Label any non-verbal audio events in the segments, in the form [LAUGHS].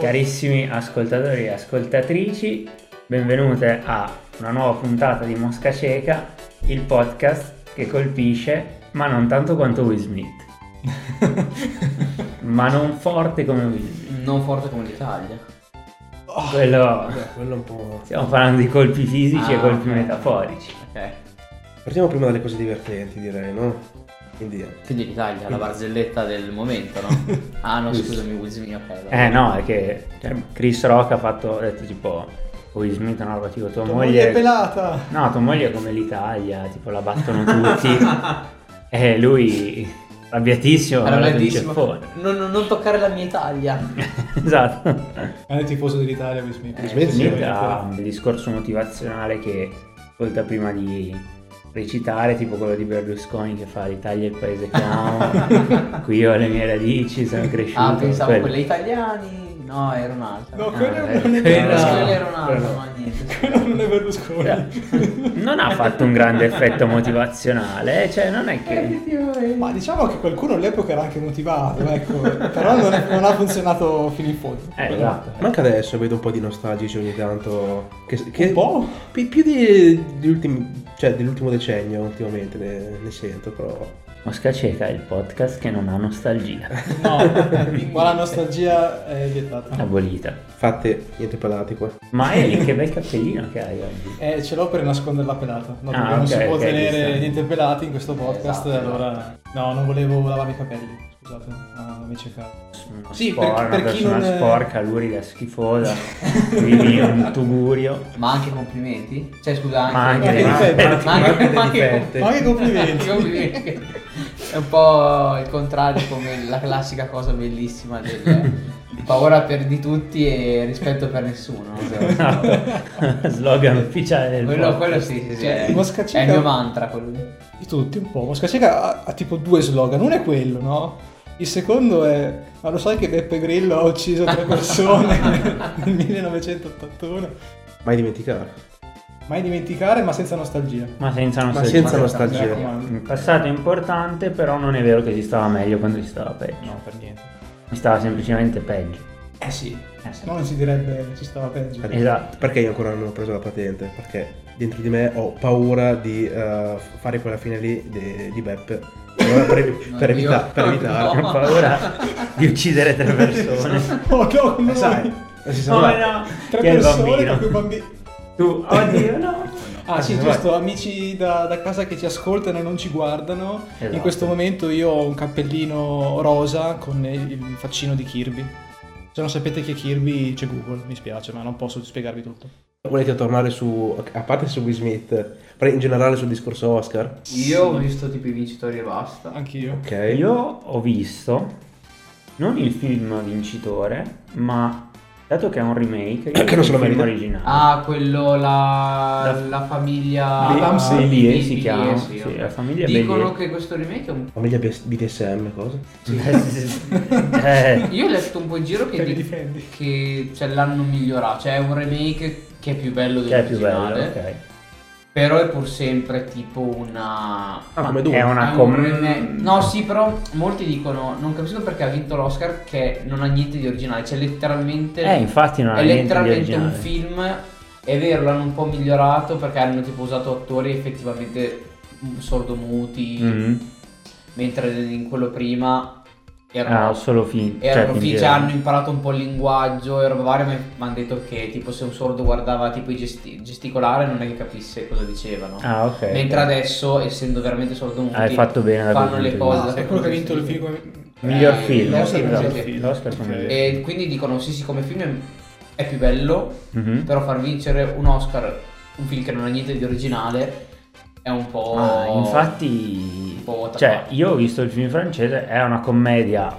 Carissimi ascoltatori e ascoltatrici, benvenute a una nuova puntata di Mosca Cieca, il podcast che colpisce, ma non tanto quanto Will Smith. [LAUGHS] ma non forte come Will Smith. Non forte come l'Italia. Quello... Beh, quello è un po'... Stiamo parlando di colpi fisici e Ah, colpi ok. metaforici. Ok. Partiamo prima dalle cose divertenti, direi, no? Quindi, eh, Quindi l'Italia, la barzelletta del momento, no? [LAUGHS] Ah no, scusami, Will Smith, ok. Eh no, è che cioè, Chris Rock ha fatto, ha detto tipo, Will Smith una roba tipo tua Tua moglie è moglie... pelata! No, tua moglie è come l'Italia, tipo la battono tutti. [LAUGHS] e lui, arrabbiatissimo, Arrabbiatissimo. Non, non- non toccare la mia Italia. [LAUGHS] esatto. È il tifoso dell'Italia Will Smith. Eh, Smith ha un discorso motivazionale che ascolta prima di recitare, tipo quello di Berlusconi che fa l'Italia è il paese che amo, [LAUGHS] qui ho le mie radici, sono cresciuto. Ah, pensavo quello. quelle italiani. No, era un altro. No, Ah, quello eh, non è Berlusconi. era un altro, quello- ma niente. Quello non è Berlusconi. Cioè, non ha fatto un grande effetto motivazionale, eh, cioè non è che... Ma diciamo che qualcuno all'epoca era anche motivato, ecco. Però non, è- non ha funzionato fino in fondo. Eh, esatto. ma anche adesso vedo un po' di nostalgici ogni tanto. Che, che Un po'? Più, più di, di ultimi- cioè, dell'ultimo decennio ultimamente ne, ne sento, però... Mosca Cieca è il podcast che non ha nostalgia, [LAUGHS] No, qua la nostalgia è vietata. abolita. Fate niente pelati qua. Ma Eli, [LAUGHS] che bel cappellino che hai oggi. Eh, ce l'ho per nascondere la pelata. No, Ah, perché non si può ok, tenere giusto. niente pelati in questo podcast, Esatto, allora... No, non volevo lavare i capelli, scusate, mi cercate. Una Sì, spor- per- per chi persona non- sporca, lurida, schifosa, [LAUGHS] in un tugurio. Ma anche complimenti? Cioè, scusa, anche... Ma anche. Ma anche, Ma anche ma anche-. Ma anche complimenti. È un po' il contrario come la classica cosa bellissima del paura per di tutti e rispetto per nessuno. no? [LAUGHS] Esatto. Slogan ufficiale del Quello, podcast. quello sì, sì, sì. Cioè, è, Mosca è il Cica- mio mantra quello lì. Di tutti un po'. Mosca Cieca ha, ha tipo due slogan. Uno è quello, no? Il secondo è: Ma lo sai che Beppe Grillo ha ucciso tre persone [LAUGHS] nel 1981? Mai dimenticare. Mai dimenticare, ma senza nostalgia. Ma senza Ma nostalgia. senza Mi nostalgia. Il passato è importante, però non è vero che si stava meglio quando si stava peggio. No, per niente. Si stava semplicemente peggio. Eh sì. Eh sì. Non si direbbe si stava peggio. Esatto. Perché io ancora non ho preso la patente? Perché dentro di me ho paura di eh, fare quella fine lì di, di Beppe. Allora, per, per evita- per evitare. Ho paura di uccidere tre persone. [LAUGHS] Oh no, no. Sai, non si sa Oh mai. no, Tre chi è il persone, bambino? proprio bambini. Tu, oddio no. Ah sì, Vai. giusto, amici da, da casa che ci ascoltano e non ci guardano. Esatto. In questo momento io ho un cappellino rosa con il il faccino di Kirby. Se non sapete chi è Kirby c'è Google, mi spiace, ma non posso spiegarvi tutto. Volete tornare su, a parte su Will Smith, in generale sul discorso Oscar? Io ho visto tipo i vincitori e basta. Anch'io. Ok. Io ho visto non il film vincitore, ma dato che è un remake, [COUGHS] Che non se lo merita. originale. Ah, quello la, La- la famiglia Adams Bellier Bellier, si chiama, sì, sì, la famiglia Dicono Bellier. che questo remake è un Famiglia BDSM, cosa? [LAUGHS] eh, Io ho letto un po' in giro che, di- che cioè, l'hanno migliorato, cioè è un remake che è più bello che è più bello, dell'originale, ok. Però è pur sempre tipo una... Ah, come Dune. È una è un com- remake- No, sì, però molti dicono, non capisco perché ha vinto l'Oscar che non ha niente di originale, cioè letteralmente... Eh, infatti non ha è niente di letteralmente un originale. film, è vero, l'hanno un po' migliorato perché hanno tipo usato attori effettivamente sordomuti, Mm. mentre in quello prima erano Ah, solo erano cioè, fi- già fingevano. hanno imparato un po' il linguaggio e roba varia, ma mi hanno detto che tipo se un sordo guardava tipo i gesti- gesticolare non è che capisse cosa dicevano. Ah, ok. Mentre adesso, essendo veramente sordomuti, Hai fatto bene fanno le cose. è quello che ha vinto il film. Miglior Eh, film, E quindi dicono sì sì come film è, più bello, Mhm. però far vincere un Oscar un film che non ha niente di originale è un po'... Ah, infatti, un po' cioè, io ho visto il film francese, è una commedia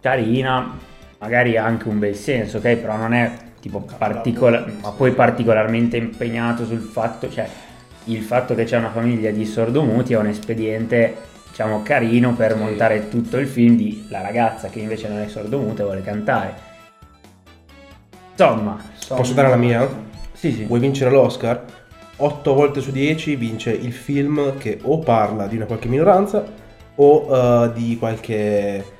carina, magari ha anche un bel senso, ok? Però non è tipo particolare, ma poi particolarmente impegnato sul fatto, cioè, il fatto che c'è una famiglia di sordomuti è un espediente, diciamo, carino per Sì. montare tutto il film di la ragazza che invece non è sordomuta e vuole cantare. Insomma, Posso dare la mia? sì, sì. Vuoi vincere l'Oscar? 8 volte su 10 vince il film che o parla di una qualche minoranza o eh, di qualche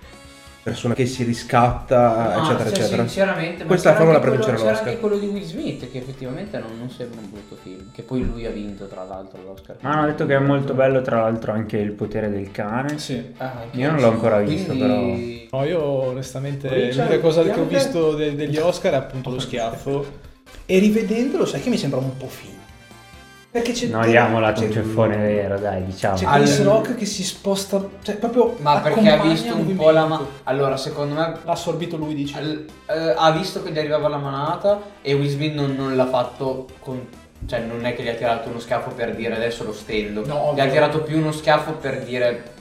persona che si riscatta, No, eccetera, cioè, eccetera. Sinceramente, Questa è la c'era formula per vincere C'era l'Oscar. anche quello di Will Smith, che effettivamente non, non sembra un brutto film. Che poi lui ha vinto, tra l'altro, l'Oscar. Ma hanno detto che è molto bello, tra l'altro, anche il potere del cane. Sì. Ah, Io non l'ho ancora visto, Quindi- No, io onestamente Richard, l'unica cosa che ho visto de- degli Oscar è appunto lo schiaffo. E rivedendolo, sai che mi sembra un po' finto. Perché c'è Noiamola c'è- con ceffone vero, dai, diciamo. C'è Chris Rock che si sposta, cioè proprio Ma perché ha visto un po' la mano. Allora, secondo me. L'ha assorbito lui, dici? al- eh, ha visto che gli arrivava la manata e Smith non, non l'ha fatto con. Cioè, non è che gli ha tirato uno schiaffo per dire adesso lo stendo. No, gli ha tirato più uno schiaffo per dire.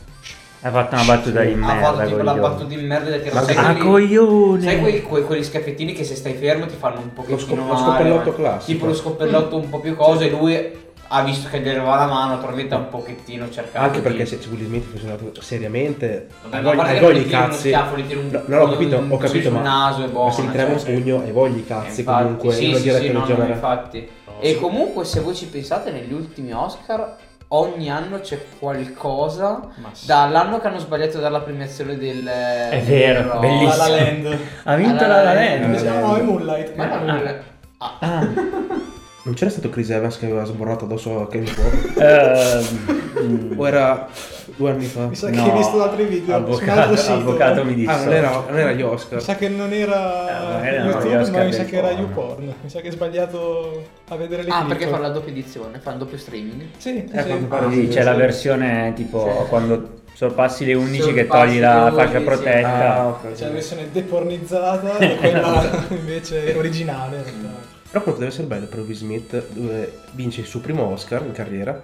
Hai fatto una battuta di ha fatto merda, tipo la battuta di merda e ha tirato. Ma- sai Ah, quelli- coglione! Sai quei, quei- quegli schiaffettini che se stai fermo ti fanno un pochettino scop- lo scoppellotto classico. Tipo lo scoppellotto un po' più cosa e lui ha visto che gli arrivava la mano, ha un pochettino cercato Anche perché di... se se Will Smith fosse andato seriamente, Vabbè, che gli cazzi. schiaffo, gli tiri un No, no, ho capito, un- ho capito, sul ma, naso è ma buono, se gli trema un pugno hai voglia i cazzi infatti, comunque, sì, sì, sì, no, no, infatti. e comunque se voi ci pensate negli ultimi Oscar ogni anno c'è qualcosa Ma sì. dall'anno che hanno sbagliato a dare la premiazione del È vero, del- bellissimo. La La Land. Ha vinto Ah, la La La Land. Land. No, è Moonlight. ma no. non- ah. Ah, [LAUGHS] Non c'era stato Chris Evans che aveva sborrato addosso a Kevin Pope? [LAUGHS] ehm, o era due anni fa? Mi sa che No, hai visto altri video su un avvocato, altro sito. avvocato mi Ah, disse. non era, non era gli Oscar. Mi sa che non Eh, era magari erano YouTube, Oscar ma mi sa che era. YouPorn. Mi sa che hai sbagliato a vedere le Ah, clip. perché fanno la doppia edizione, fanno doppio streaming. Sì, sì, Eh, sì. Ah, sì, c'è la versione tipo Sì. quando sorpassi le 11 che Sorpassi togli la fascia 11, protetta. Ah, ok. C'è la versione depornizzata e quella [LAUGHS] invece originale. Però appunto deve essere bello per Will Smith dove vince il suo primo Oscar in carriera.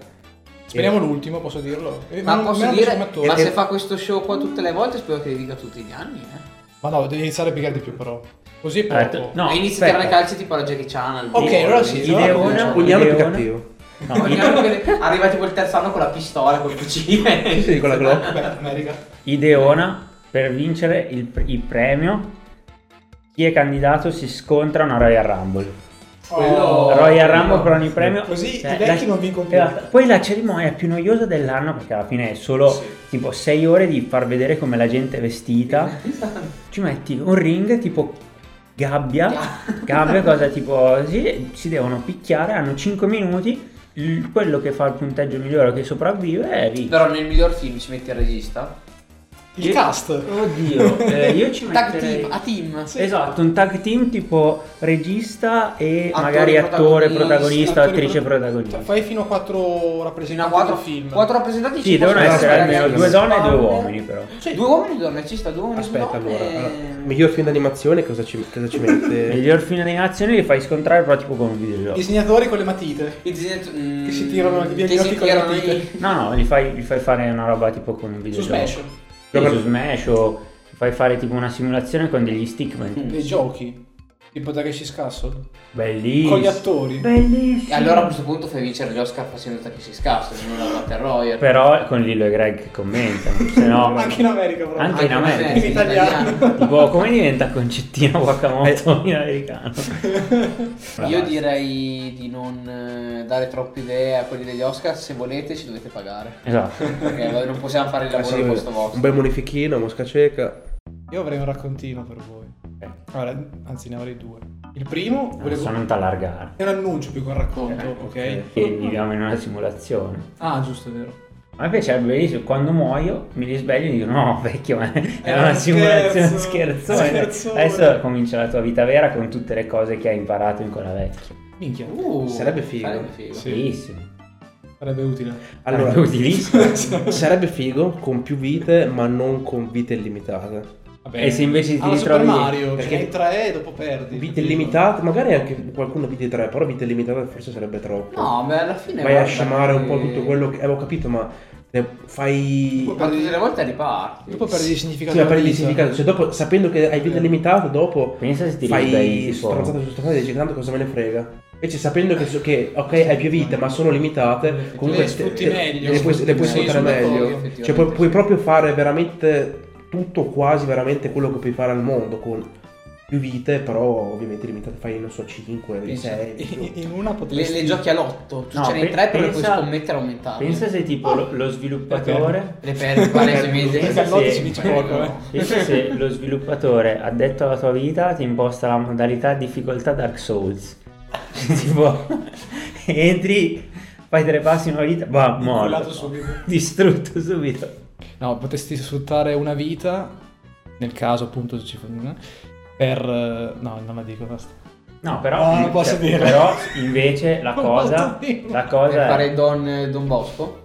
Speriamo l'ultimo, posso dirlo. Eh, Ma non- posso dire, ma E- se fa questo show qua tutte le volte spero che li dica tutti gli anni, eh. Ma no, devi iniziare a piegare di più però. Così è detto- poco. no, e inizia a tirare calci tipo alla Jackie Chan. al Ok, allora sì, Ideona- anno più cattivo. No, che arriva tipo il terzo anno con la pistola, col fucile. Sì, sì, con la Glock. Ideona per vincere il, il premio. Chi è candidato si scontra a una Royal Rumble. Quello- Oh, Royal Rumble per ogni premio. Così Cioè, i vecchi la- non vincono più. esatto. Poi la cerimonia più noiosa dell'anno perché alla fine è solo Sì. tipo 6 ore di far vedere come la gente è vestita. [LAUGHS] Ci metti un ring tipo gabbia, gabbia cosa tipo sì, si devono picchiare, hanno 5 minuti. quello che fa il punteggio migliore che sopravvive è vince. Però nel miglior film ci metti il regista. Il cast. Oddio, eh, [LAUGHS] io ci Tag metterei... team, a team. Esatto, un tag team tipo regista e Attori magari attore, protagonista, Attori attrice pro- protagonista. Cioè, fai fino a quattro rappresentanti quattro, del film. quattro rappresentanti Sì, devono essere almeno due donne e due uomini però. Due uomini e due donne, ci sta, due uomini e due Aspetta allora, allora, miglior film d'animazione cosa ci, cosa ci mette? Miglior film d'animazione li fai scontrare però tipo con un videogioco. Disegnatori con le matite. I disegnatori Che si tirano occhi si con le matite. i- No, no, li fai, li fai fare una roba tipo con un Su videogioco. Smash. Su Smash o fai fare tipo una simulazione con degli stickman. Dei giochi. Tipo Takeshi Castle. Bellissimo. Con gli attori. Bellissimo. E allora a questo punto fai vincere gli Oscar facendo Takeshi Scasso, non la Battle Royale. Però con Lillo e Greg che commentano, se no... [LAUGHS] Anche in America però. Anche in America. In italiano. Tipo, come diventa Concettino Wakamoto in americano? Io direi di non eh, dare troppe idee a quelli degli Oscar, se volete ci dovete pagare. Esatto. Perché non possiamo fare il lavoro sì, al posto un vostro. bel bonifichino, mosca cieca. Io avrei un raccontino per voi. Eh, Allora, anzi ne avrei due. Il primo Non volevo... so non t'allargare. È un annuncio più che un racconto, ok? Che viviamo in una simulazione. Ah, giusto, è vero. A me piacerebbe benissimo, quando muoio mi risveglio e dico no vecchio, ma è Era una uno simulazione scherzo, scherzone. scherzone. Adesso comincia la tua vita vera con tutte le cose che hai imparato in quella vecchia. Minchia. Uh, Sarebbe figo. Sarebbe figo. Sì. Bellissimo. Sarebbe utile. Allora, Sarebbe utilissimo. [LAUGHS] sarebbe figo con più vite, ma non con vite illimitate. Vabbè. E se invece ti Alla Super ritrovi- Mario, perché- perché in 3 e dopo perdi. Vite illimitate, magari anche qualcuno vite 3, però vite illimitate forse sarebbe troppo. No, beh, alla fine. Vai a guarda scemare un che- po' tutto quello che avevo capito, ma te fai. Ma tutte le volte riparti. Dopo perdi di significato. Sì, ma per il vita. significato, cioè dopo sapendo che hai vite limitate, dopo Pensa se ti fai tipo... stronzate su stronzate e dici tanto cosa me ne frega. Invece sapendo che, che, ok hai più vite ma sono limitate, comunque Le sfrutti te- meglio. le puoi, le puoi sfruttare meglio. Cioè puoi, puoi proprio fare veramente tutto quasi veramente quello che puoi fare al mondo con più vite, però ovviamente limitate, fai non so 5, Pensa- 6. In, in una Le, potresti... le giochi a lotto, tu No, ce ne pe- tre però le puoi pensa- scommettere a aumentarle. Pensa se tipo lo, lo sviluppatore... Le perdi palesemente. Perché al lotto si dice poco, eh. Pensa se [LAUGHS] lo sviluppatore addetto alla tua vita ti imposta la modalità difficoltà Dark Souls. [LAUGHS] tipo, entri, fai tre passi in una vita, bah, Incullato morto. Distrutto subito. No, potresti sfruttare una vita, nel caso appunto ci fa una, per... eh, No, non la dico, basta. No, però, No, non posso cioè, dire. però invece la [LAUGHS] Non cosa, posso la Per cosa è fare Don, Don Bosco?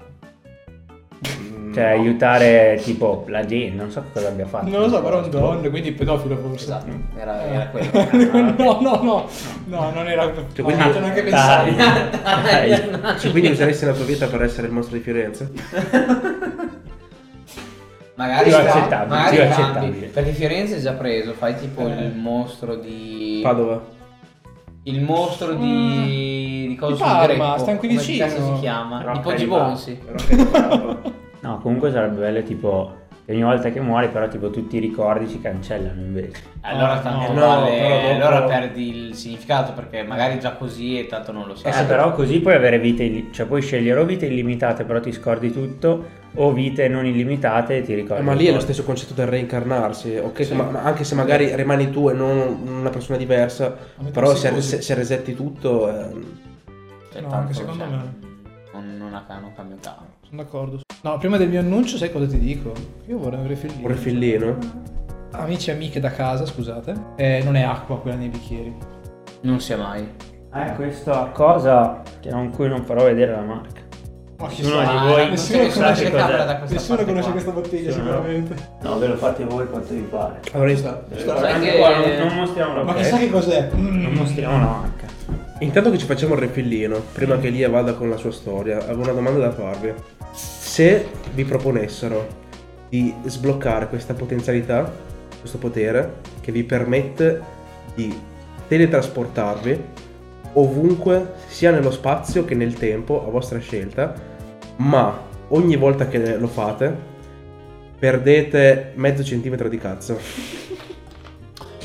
cioè, aiutare tipo la gente, non so cosa abbia fatto. Non lo so, però è un don, quindi pedofilo forse. Esatto, era, Eh. era quello. [LAUGHS] no, no, no, no, non era... Cioè, quindi- non neanche pensare. Dai, dai. Cioè, quindi useresti la tua vita per essere il mostro di Firenze? [LAUGHS] Magari accettabile, magari più cambi, accettabile. Perché Firenze è già preso, fai tipo Eh. il mostro di... Padova. Il mostro di... di cosa Di Parma, greco? stan qui Come vicino. cazzo si chiama? Rocca di di Poggibonsi. [LAUGHS] No, comunque sarebbe bello tipo che ogni volta che muori però tipo tutti i ricordi si cancellano invece. Allora No, tanto no, vale, però dopo- allora perdi il significato perché magari già così e tanto non lo sai. Eh, però così puoi avere vite, illi- cioè puoi scegliere o vite illimitate però ti scordi tutto o vite non illimitate e ti ricordi. Eh, ma lì è lo stesso concetto del reincarnarsi, ok? Sì. Ma, ma anche se magari rimani tu e non una persona diversa, però se, se, se resetti tutto... Cioè, No, anche secondo me. Non, non, ha- non cambia un cavolo. Sono d'accordo. No, prima del mio annuncio, sai cosa ti dico? Io vorrei un refillino. un refillino. Amici e amiche da casa, scusate. Eh, non è acqua quella nei bicchieri. Non sia mai. Eh, questa cosa che non, cui non farò vedere la marca. Ma chi Nessuno di voi non nessuno conosce cos'è. capra da questa Nessuno parte conosce qua. questa bottiglia Sì, no. sicuramente. No, ve lo fate voi quanto vi pare. Allora, io- Sai Anche che- qua non, non mostriamo la Ma chissà che cos'è? Non Mm. mostriamo la marca. Intanto che ci facciamo il refillino, prima che Lia vada con la sua storia, avevo una domanda da farvi. Se vi proponessero di sbloccare questa potenzialità, questo potere, che vi permette di teletrasportarvi ovunque, sia nello spazio che nel tempo, a vostra scelta, ma ogni volta che lo fate, perdete mezzo centimetro di cazzo.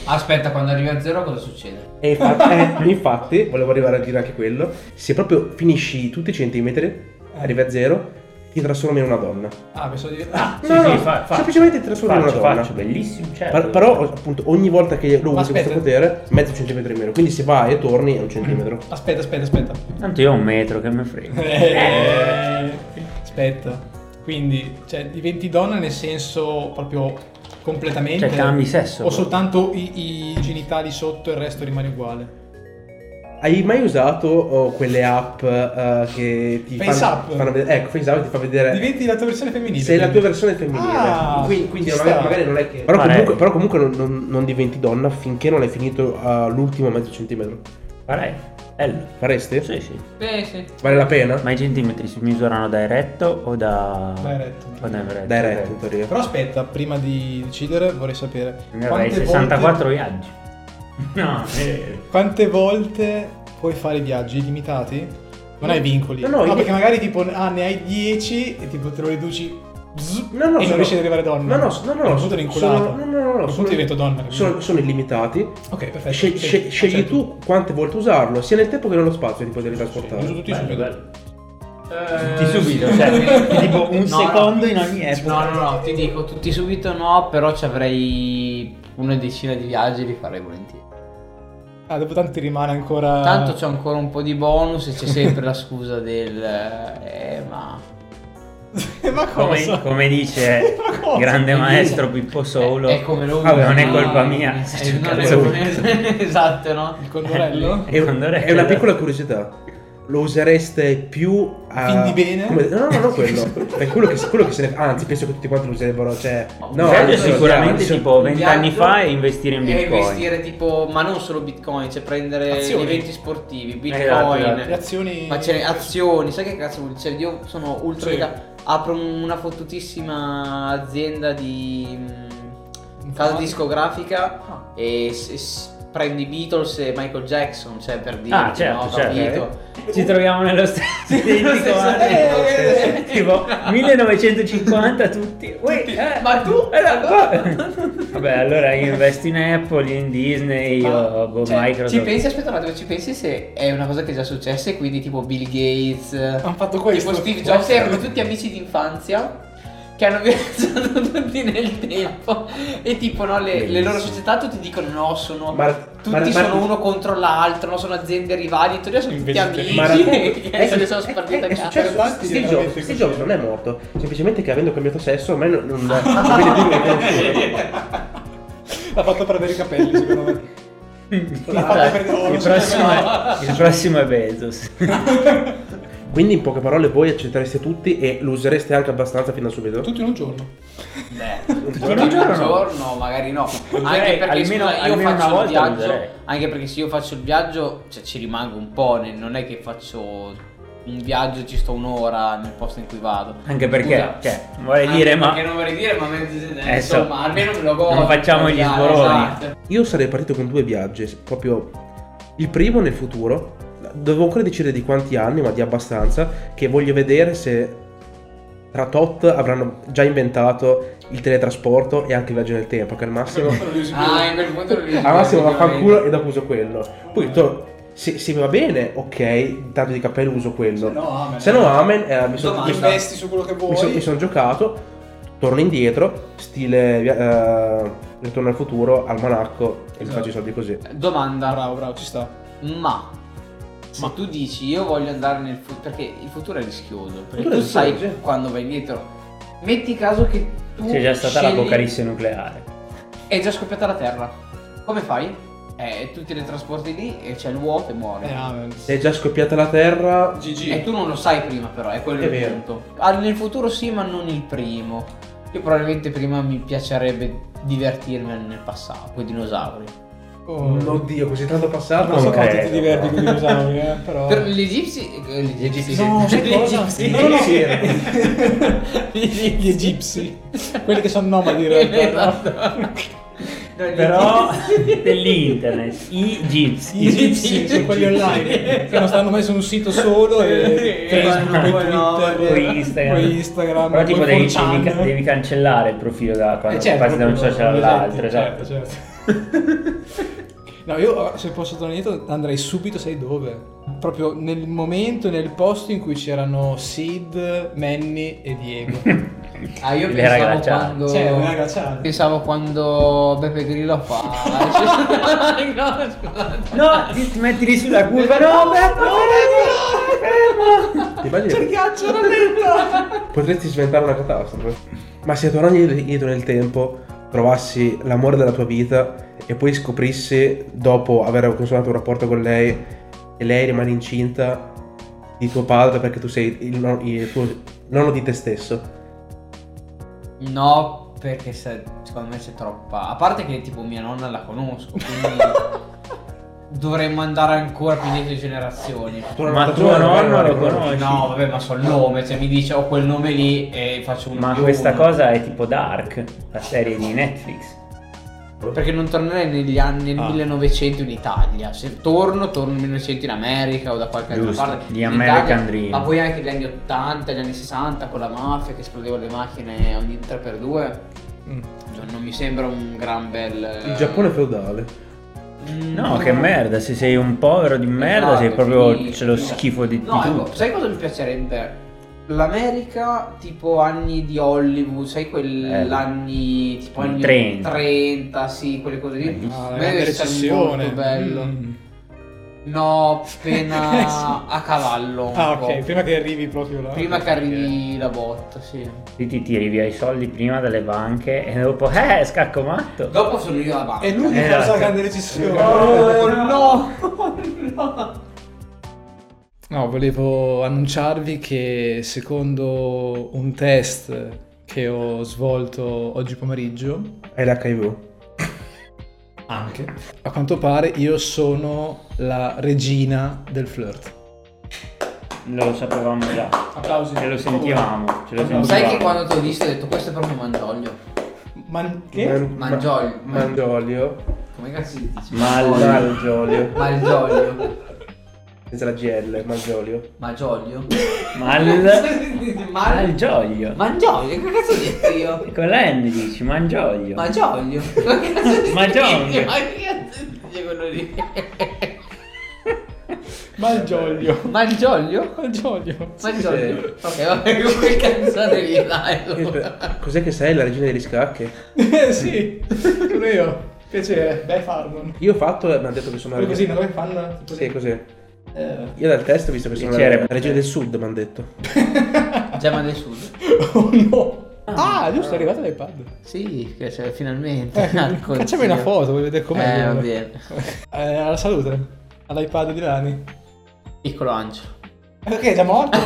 Aspetta, quando arrivi a zero cosa succede? E infatti, [LAUGHS] eh, infatti, volevo arrivare a dire anche quello, se proprio finisci tutti i centimetri, arrivi a zero, ti trasformi in una donna. Ah, penso di... Ah, sì, No, sì, no, fa- fa- semplicemente ti trasformi in faccio, una donna. faccio, bellissimo, certo. Per- però appunto ogni volta che lo usi questo potere, mezzo centimetro in meno. Quindi se vai e torni è un centimetro. Aspetta, aspetta, aspetta. Tanto io ho un metro, che me frega. Eh, aspetta. Quindi, cioè, diventi donna nel senso proprio completamente? Cioè cambi sesso. O soltanto i, i genitali sotto e il resto rimane uguale? Hai mai usato oh, quelle app eh, che ti Face fanno, app? fanno vedere? Ecco, Face app ti fa vedere. Diventi la tua versione femminile. sei la tua versione femminile. Ah, quindi quindi magari, sta. magari non è che. Però comunque, però comunque non, non- non diventi donna finché non hai finito uh, l'ultimo mezzo centimetro. Farei. Bello. Faresti? Sì, sì. Sì, sì. Vale la pena? Ma i centimetri si misurano da eretto o da... Da eretto. O da eretto. Dai retto in teoria. Però aspetta, prima di decidere vorrei sapere Ne avrai 64 viaggi. [LAUGHS] No, eh, quante volte puoi fare i viaggi illimitati? Non hai vincoli. No, no, io- perché magari tipo ah, ne hai 10 e tipo te lo riduci bzz, No, no, e non sono- riesci ad arrivare donna. No, no, no, no, sono- inculato. no, no, no, no, sono- divento donna. Sono, sono illimitati. Ok, perfetto. Scegli, sì, scegli- scegli accetto. tu quante volte usarlo, sia nel tempo che nello spazio ti puoi teletrasportare. Uso tutti bello, subito. bello. Eh, Tutti subito, cioè, [LAUGHS] tipo un No, secondo no. in ogni epoca. No, no, no, ti dico tutti subito no, però ci avrei una decina di viaggi e li farei volentieri. Ah, dopo tanto ti rimane ancora. Tanto c'è ancora un po' di bonus e c'è sempre la scusa del... Eh, ma... Ma Come, come dice [LAUGHS] Ma grande maestro Pippo Solo, È come lui. Vabbè, non è colpa mia. Eh, c'è non è come- [LAUGHS] esatto, no? Il condorello? È, era- è una piccola curiosità. Lo usereste più a. Fin di bene? come- no, no, no, quello. [LAUGHS] Perché quello che, quello che se ne. Anzi, penso che tutti quanti lo userebbero. Cioè. No, no, sicuramente no, tipo Un 20 anni viaggio fa e investire in E bitcoin. investire tipo, ma non solo bitcoin, cioè prendere Azioni. eventi sportivi, bitcoin, Esatto, esatto. Le azioni. ma c'è azioni, sai che cazzo vuol dire? Cioè, io sono ultra Sì. mega- apro una fottutissima azienda di mm, casa discografica Ah. e s- s- prendi i Beatles e Michael Jackson, cioè per dire, Ah, certo, no, certo. capito? Ci troviamo nello stesso identico tempo. tipo 1950 tutti. Uè, eh, Ma tu? eh, [LAUGHS] Vabbè, allora io investo in Apple, io in Disney, io boh, Cioè, Microsoft. Ci pensi, aspetta un attimo, ci pensi se è una cosa che è già successa e quindi tipo Bill Gates, Hanno fatto questo. tipo Steve Jobs erano tutti amici d'infanzia che hanno viaggiato [LAUGHS] tutti nel tempo e tipo no, le, le loro società tutti dicono no, sono Ma- tutti ma- ma- sono uno contro l'altro, no, sono aziende rivali, in teoria sono tutti amici Ma [LAUGHS] che se ne sono è, spartiti a. Infatti, Steve Jobs, Steve. Jobs non è morto, semplicemente che avendo cambiato sesso ormai non, non, non [LAUGHS] viene più riconosciuto. L'ha fatto perdere i capelli, secondo me. il, L'ha fatto perdere- il prossimo è Bezos. Quindi in poche parole voi accettereste tutti e lo usereste anche abbastanza fin da subito? Tutto in un giorno. Beh, Tutti un un giorno no. giorno magari no. Anche perché almeno- scusa, io almeno faccio il viaggio. userei. Anche perché se io faccio il viaggio, cioè ci rimango un po'. ne- Non è che faccio un viaggio e ci sto un'ora nel posto in cui vado. Anche perché, Scusa. cioè, vorrei Anche dire, ma Perché non vorrei dire, ma mezzo- Eh, so. insomma, almeno me lo godo. Non facciamo gli sboroni. esatto. Io sarei partito con due viaggi, proprio il primo nel futuro, dovevo ancora decidere di quanti anni, ma di abbastanza, che voglio vedere se tra tot avranno già inventato il teletrasporto e anche il viaggio nel tempo, che al massimo... Ah, in quel punto lo al massimo vaffanculo e dopo uso quello. Poi to- se, se va bene, ok, tanto di cappello uso quello. Se no, amen. Se no, amen, eh, mi sono Investi su quello che mi son- vuoi. mi sono giocato, torno indietro, stile eh, Ritorno al futuro, almanacco e mi Esatto. faccio i soldi così. Domanda, Bravo, bravo, ci sta. ma se tu dici io voglio andare nel futuro, perché il futuro è rischioso, perché tu sai rischioso, sì. quando vai indietro. Metti caso che tu c'è già stata scegli- l'apocalisse nucleare. È già scoppiata la Terra. Come fai? Eh, tu te ne trasporti lì e c'è il vuoto e muori. Eh, è già scoppiata la terra, GG. E tu non lo sai prima però, è quello È il vero. punto. Ah, nel futuro sì, ma non il primo. Io probabilmente prima mi piacerebbe divertirmi nel passato, con i dinosauri. Oh. oddio, così tanto passato. Non so quanto ti diverti con i dinosauri, eh, [LAUGHS] però... Per gli egizi... eh, Gli egizi... No, Gli egizi- No, no. [LAUGHS] Gli egizi. Quelli che sono nomadi in realtà. no? Esatto. [LAUGHS] No, Però dell'internet, i gypsy. Gli egizi sono quelli online che non stanno mai su un sito solo e Eh, Facebook, no, poi no, Twitter, poi Instagram. poi Instagram, Però tipo devi, 4chan. devi, cancellare il profilo da quando Eh, certo, passi da un social all'altro. Esatto. certo, certo. No, io se posso tornare indietro andrei subito, sai dove? Proprio nel momento, nel posto in cui c'erano Sid, Manny e Diego. [LAUGHS] Ah, io Le pensavo quando... cioè. Pensavo quando Beppe Grillo fa... [LAUGHS] [LAUGHS] no. No, ti, ti metti lì sulla curva. No, Beppe, fermo, fermo. Ti immagini? C'è il ghiaccio, non! Potresti sventare una catastrofe. Ma se tornando indietro nel tempo, trovassi l'amore della tua vita e poi scoprissi, dopo aver consumato un rapporto con lei, e lei rimane incinta di tuo padre perché tu sei il, no- il tuo nonno di te stesso. No, perché se- secondo me c'è troppa... A parte che tipo mia nonna la conosco, quindi... [LAUGHS] Dovremmo andare ancora più indietro di generazioni. Ma tuo nonno lo conosci? No, vabbè, ma so il nome, cioè mi dice ho quel nome lì e faccio un Ma più questa uno. cosa è tipo Dark, la serie di Netflix. Perché non tornerei negli anni nel Ah. 1900 in Italia. Se torno, torno nel 1900 in America o da qualche altra parte. gli In American Dream. Ma poi anche gli anni 80, gli anni 60 con la mafia che esplodeva le macchine ogni 3x2. Mm. Non mi sembra un gran bel. Il Giappone feudale. No, che merda, se sei un povero di merda Esatto, sei proprio sì, c'è lo schifo di, No, di ecco, tutto. sai cosa mi piacerebbe? L'America tipo anni di Hollywood, sai quell'anni tipo Eh, anni 30. 30, sì, quelle cose lì. Ah, A la me grande deve essere recessione. molto bello. Mm. No, appena [LAUGHS] a cavallo. Ah, po'. ok, prima che arrivi proprio là. Prima che arrivi la botta, sì. Ti, ti tiri via i soldi prima dalle banche e dopo, eh, scacco matto. Dopo sono io la banca. È l'unica Esatto. cosa grande recessione. Oh no! [LAUGHS] no! No, volevo annunciarvi che secondo un test che ho svolto oggi pomeriggio, È l'HIV. Anche, a quanto pare io sono la regina del flirt. Lo sapevamo già. Applausi. Ce lo sentivamo. Ce lo sentivamo. Sai che quando ti ho visto ho detto questo è proprio Mandoglio. Man- che? Man- Mangiolio. ma- Mangiolio. Come cazzo si dice? Mal- Malgiolio. Malgiolio. Senza la GL, Malgiolio. Malgiolio. [LAUGHS] Mal... Mal... Malgioglio. Mangiolio, che cazzo ho detto io? Con la N dici, mangioglio. Malgioglio. [LAUGHS] Che cazzo dici? Mangiolio. Ma che cazzo dice quello lì? [LAUGHS] Malgioglio. Malgioglio? Malgioglio. Malgioglio. Ok, vabbè, con quel canzone lì, dai. allora. Cos'è che sei? La regina degli scacchi? Eh sì, sono io. Piacere, beh Farmon. Io ho fatto e mi hanno detto che sono la così, no? Come fanno? Tipo Sì, così. Eh. Io dal test ho visto che sono la, regina del sud, mi hanno detto. [LAUGHS] Gemma del Sud. Oh no. Ah, giusto, è arrivato l'iPad. Sì, che c'è finalmente. Eh, Facciami una foto, vuoi vedere com'è? Eh, va bene. [LAUGHS] Eh, alla salute. all'iPad di Lani. Piccolo Ancio. Ok, è già morto?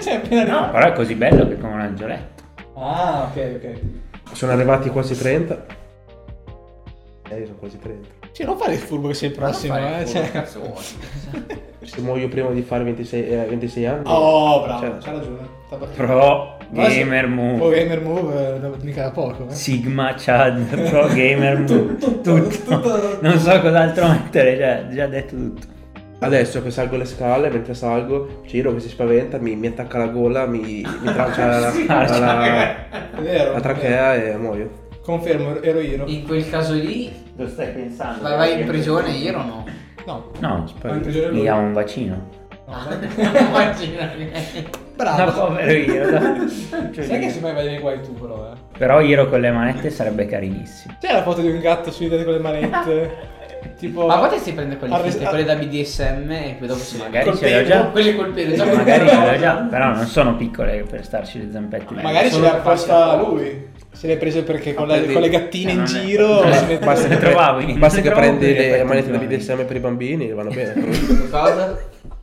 Sei [LAUGHS] appena No, però è così bello che come un angioletto. Ah, ok, ok. Sono arrivati quasi 30. Eh, io sono quasi 30. Cioè, non fare il furbo che sei il prossimo, Ma non fare eh. Cioè... cazzo? Se muoio prima di fare 26, eh, 26 anni. Oh, bravo, Cioè, c'ha ragione. Pro Gamer Move. gamer move, eh, mica da poco, eh. Sigma, Chad, [LAUGHS] Pro Gamer Move. tutto, Tutto. tutto. Non so cos'altro mettere, cioè, già detto tutto. Adesso che salgo le scale, mentre salgo, Ciro che si spaventa, mi, mi attacca la gola, mi, mi traccia [LAUGHS] la, la, [LAUGHS] la- È vero. la trachea e muoio. Confermo, ero io. In quel caso lì, Lo stai pensando? vai, vai in prigione, io o no? No. No, Ma in prigione mi lui. dà un vaccino. No. [LAUGHS] Immaginati. Da Bravo. povero io. da- cioè, Sai che se mai vai nei guai tu però, eh. Però Iro con le manette sarebbe carinissimo. C'è la foto di un gatto su con le manette? [LAUGHS] tipo... Ma potresti prendere quelle Arres- finte, quelle da BDSM e poi dopo si Magari ce l'ho pelo, già. Quelle col pelo, già Magari ce l'ho già, però non sono piccole per starci le zampette. Magari ce le farsi la lui. Se le hai prese perché con, le, con le gattine Eh, in giro Eh. Basta le che, trovavo, pre- basta le che prendi le manette di BDSM per i bambini, vanno bene. Cosa?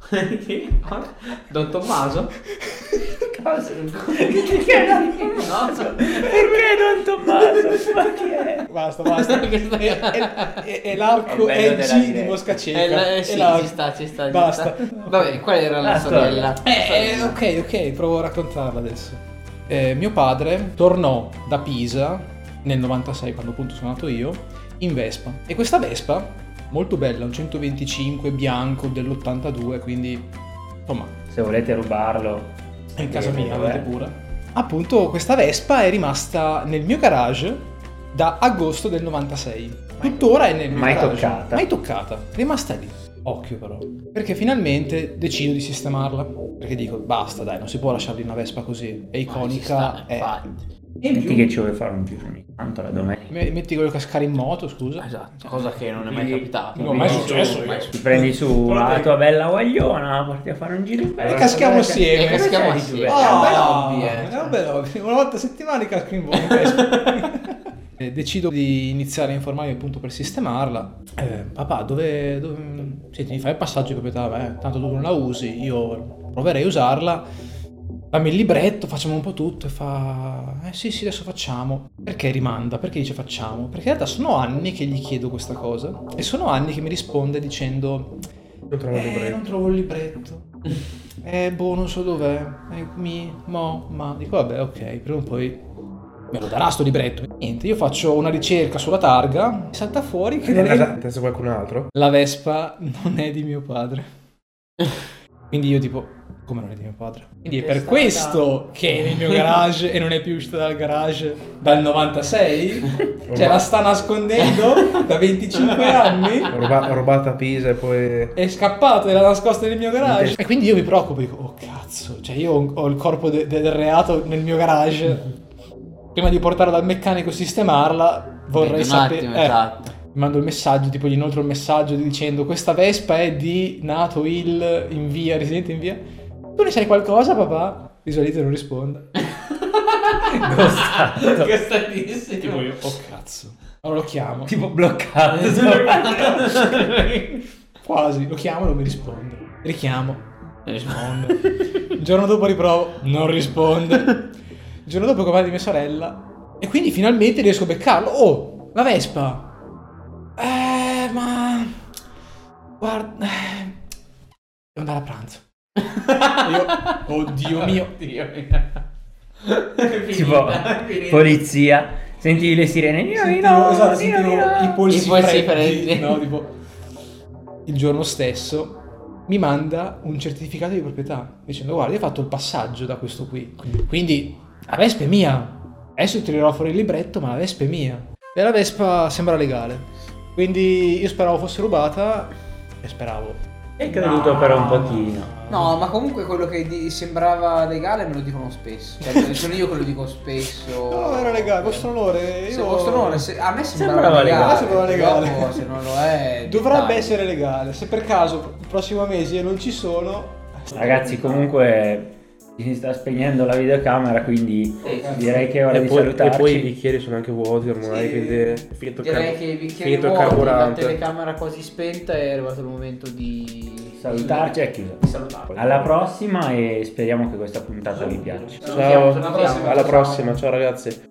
[LAUGHS] Don Tommaso? [LAUGHS] Cosa? Perché Tommaso? Perché Don Tommaso? Ma chi è? Basta, basta. È, è- è- è l'arco È della edgy di. Mosca Cieca. Eh, la- eh, È sì, l'arco. ci sta, ci sta, ci Basta. sta. Vabbè, qual era la, La sorella? storia. Eh, ok, ok, provo a raccontarla adesso. Eh, mio padre tornò da Pisa nel 96, quando appunto sono nato io, in Vespa. E questa Vespa, molto bella, un 125 bianco dell'82, quindi insomma, Se volete rubarlo. È in casa mia, avete pure. Appunto, questa Vespa è rimasta nel mio garage da agosto del 96. Tuttora è nel mio mai garage. toccata. Mai toccata. È rimasta lì. Occhio però. Perché finalmente decido di sistemarla. Perché dico, basta dai, non si può lasciare lì una Vespa così. È iconica. sta, è... E Metti più, che ci vuoi fare un giro ogni tanto la domenica. me- metti quello cascare in moto, scusa. Esatto, cosa che non è mai Sì. capitato. Non è mai successo. Ti prendi su la tua bella guagliona, la porti a fare un giro in E caschiamo Eh, assieme. E caschiamo assieme. bello? Ah, un bel hobby, eh. è un bel hobby. Una volta a settimana casco in moto. [LAUGHS] Eh, Decido di iniziare a informarmi appunto per sistemarla. Eh, papà, dove, dove... Senti, mi fai il passaggio di proprietà? Beh, tanto tu non la usi, io proverei a usarla. Fammi il libretto, facciamo un po' tutto e fa... Eh sì, sì, adesso facciamo. Perché rimanda? Perché dice facciamo? Perché in realtà sono anni che gli chiedo questa cosa e sono anni che mi risponde dicendo... Non trovo il Eh, non libretto. trovo il libretto. Eh, boh, non so dov'è. Eh, mi, mo, ma. Dico, vabbè, ok, prima o poi me lo darà sto libretto. Niente, io faccio una ricerca sulla targa, mi salta fuori che non È pensa qualcun altro? La Vespa non è di mio padre. [LAUGHS] Quindi io tipo, come non è di mio padre? Quindi è per questo che è nel mio [LAUGHS] garage e non è più uscita dal garage dal 96? Cioè la sta nascondendo da 25 anni? Ho ruba- ho rubato a Pisa e poi... è scappato e l'ha nascosta nel mio garage. E quindi io mi preoccupo, dico, oh cazzo, cioè io ho il corpo de- del reato nel mio garage. Prima di portarla dal meccanico e sistemarla, vorrei sapere... eh, esatto. mi mando il messaggio, tipo gli inoltro il messaggio dicendo questa Vespa è di nato il in via, residente in via. Tu ne sai ququalcosa, papà? Solito non risponde. [LAUGHS] Costato. Che statissimo. tipo io, oh cazzo. Allora lo chiamo. Tipo bloccato. [LAUGHS] Quasi, lo chiamo e non mi risponde. Richiamo. risponde. Il giorno dopo riprovo, non risponde. Il giorno dopo chiamare di mia sorella. E quindi finalmente riesco a beccarlo. Oh, la Vespa. Eh, ma... Guarda... eh, Devo andare a pranzo. Io, oddio mio. Oddio mio. [LAUGHS] tipo, polizia. Sentivi le sirene. Nino, Sentivo, Nino, esatto, sentivo Nino. i polsi, I polsi freddi, freddi. no, tipo, il giorno stesso mi manda un certificato di proprietà dicendo guarda io ho fatto il passaggio da questo qui quindi la Vespa è mia adesso tirerò fuori il libretto ma la Vespa è mia e la Vespa sembra legale quindi io speravo fosse rubata e speravo È creduto per un pochino. No, ma comunque quello che di- sembrava legale me lo dicono spesso. Cioè, sono io che lo dico spesso. [LAUGHS] no era legale vostro onore io Se vostro onore, se- a me sembrava, Sembrava legale. legale. Sembrava legale. Dopo, se non lo è. [LAUGHS] dovrebbe essere legale se per caso il prossimo mese non ci sono Ragazzi, comunque si sta spegnendo la videocamera, quindi direi che è ora E di poi, e salutarci. poi i bicchieri sono anche vuoti ormai, Sì. quindi è finito Direi car- che i bicchieri finito vuoti, la telecamera quasi spenta è arrivato il momento di Salutarci è chiuso. Di salutarci. Alla prossima e speriamo che questa puntata vi piaccia. Ciao, alla prossima, ciao ragazzi.